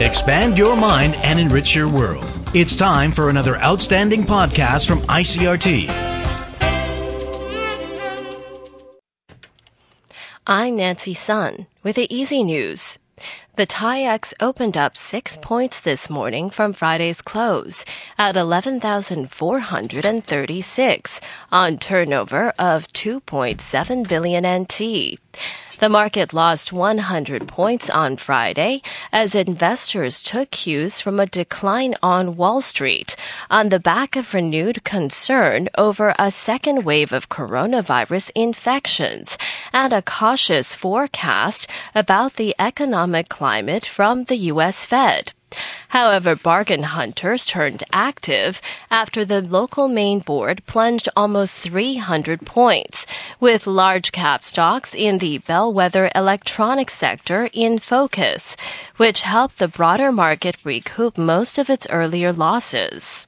Expand your mind and enrich your world. It's time for another outstanding podcast from ICRT. I'm Nancy Sun with the Easy News. The TAIEX opened up six points this morning from Friday's close at 11,436 on turnover of 2.7 billion NT. The market lost 100 points on Friday as investors took cues from a decline on Wall Street on the back of renewed concern over a second wave of coronavirus infections and a cautious forecast about the economic climate from the U.S. Fed. However, bargain hunters turned active after the local main board plunged almost 300 points, with large cap stocks in the bellwether electronics sector in focus, which helped the broader market recoup most of its earlier losses.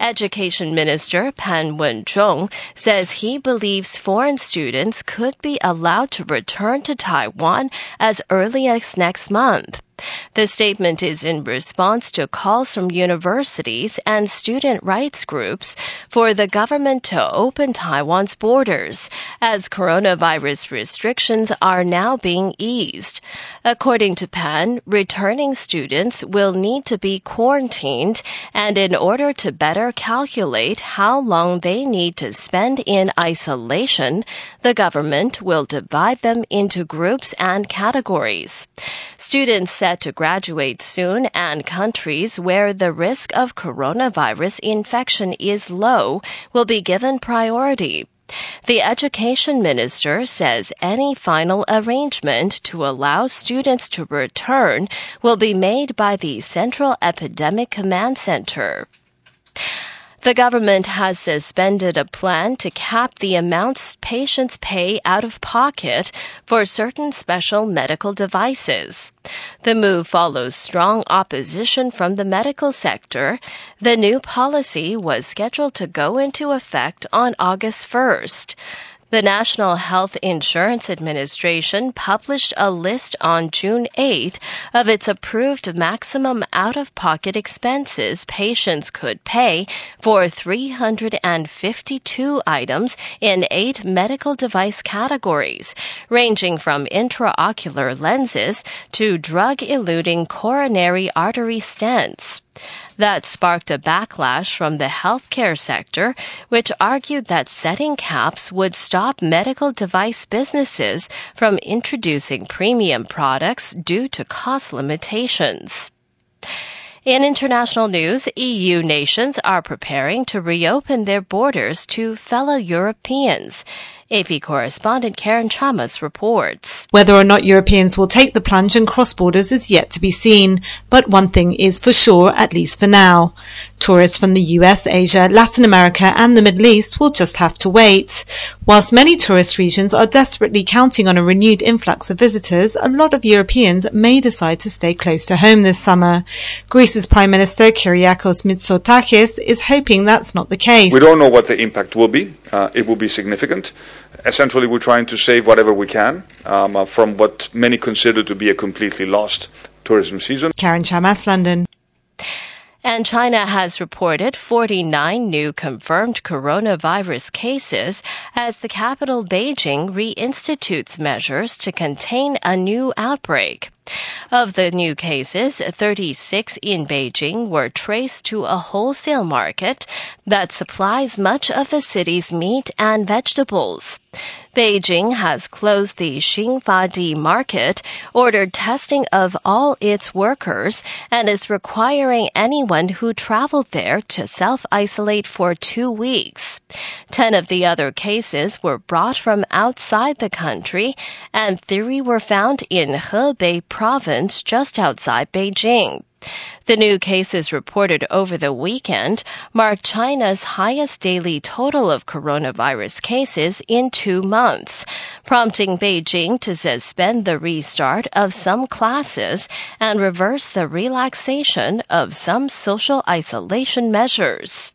Education Minister Pan Wen-chung says he believes foreign students could be allowed to return to Taiwan as early as next month. The statement is in response to calls from universities and student rights groups for the government to open Taiwan's borders as coronavirus restrictions are now being eased. According to Pan, returning students will need to be quarantined and in order to better calculate how long they need to spend in isolation, the government will divide them into groups and categories. Students set to graduate soon and countries where the risk of coronavirus infection is low will be given priority. The education minister says any final arrangement to allow students to return will be made by the Central Epidemic Command Center. The government has suspended a plan to cap the amounts patients pay out of pocket for certain special medical devices. The move follows strong opposition from the medical sector. The new policy was scheduled to go into effect on August 1st. The National Health Insurance Administration published a list on June 8th of its approved maximum out of pocket expenses patients could pay for 352 items in eight medical device categories, ranging from intraocular lenses to drug eluting coronary artery stents. That sparked a backlash from the healthcare sector, which argued that setting caps would stop medical device businesses from introducing premium products due to cost limitations. In international news, EU nations are preparing to reopen their borders to fellow Europeans. AP correspondent Karen Chammas reports. Whether or not Europeans will take the plunge and cross borders is yet to be seen, but one thing is for sure, at least for now. Tourists from the US, Asia, Latin America and the Middle East will just have to wait. Whilst many tourist regions are desperately counting on a renewed influx of visitors, a lot of Europeans may decide to stay close to home this summer. Greece's Prime Minister Kyriakos Mitsotakis is hoping that's not the case. We don't know what the impact will be. Uh, it will be significant. Essentially, we're trying to save whatever we can um, uh, from what many consider to be a completely lost tourism season. Karen Chammas, London. And China has reported 49 new confirmed coronavirus cases as the capital Beijing reinstitutes measures to contain a new outbreak. Of the new cases, 36 in Beijing were traced to a wholesale market that supplies much of the city's meat and vegetables. Beijing has closed the Xinfadi market, ordered testing of all its workers, and is requiring anyone who traveled there to self-isolate for two weeks. Ten of the other cases were brought from outside the country, and three were found in Hebei province just outside Beijing. The new cases reported over the weekend mark China's highest daily total of coronavirus cases in two months, prompting Beijing to suspend the restart of some classes and reverse the relaxation of some social isolation measures.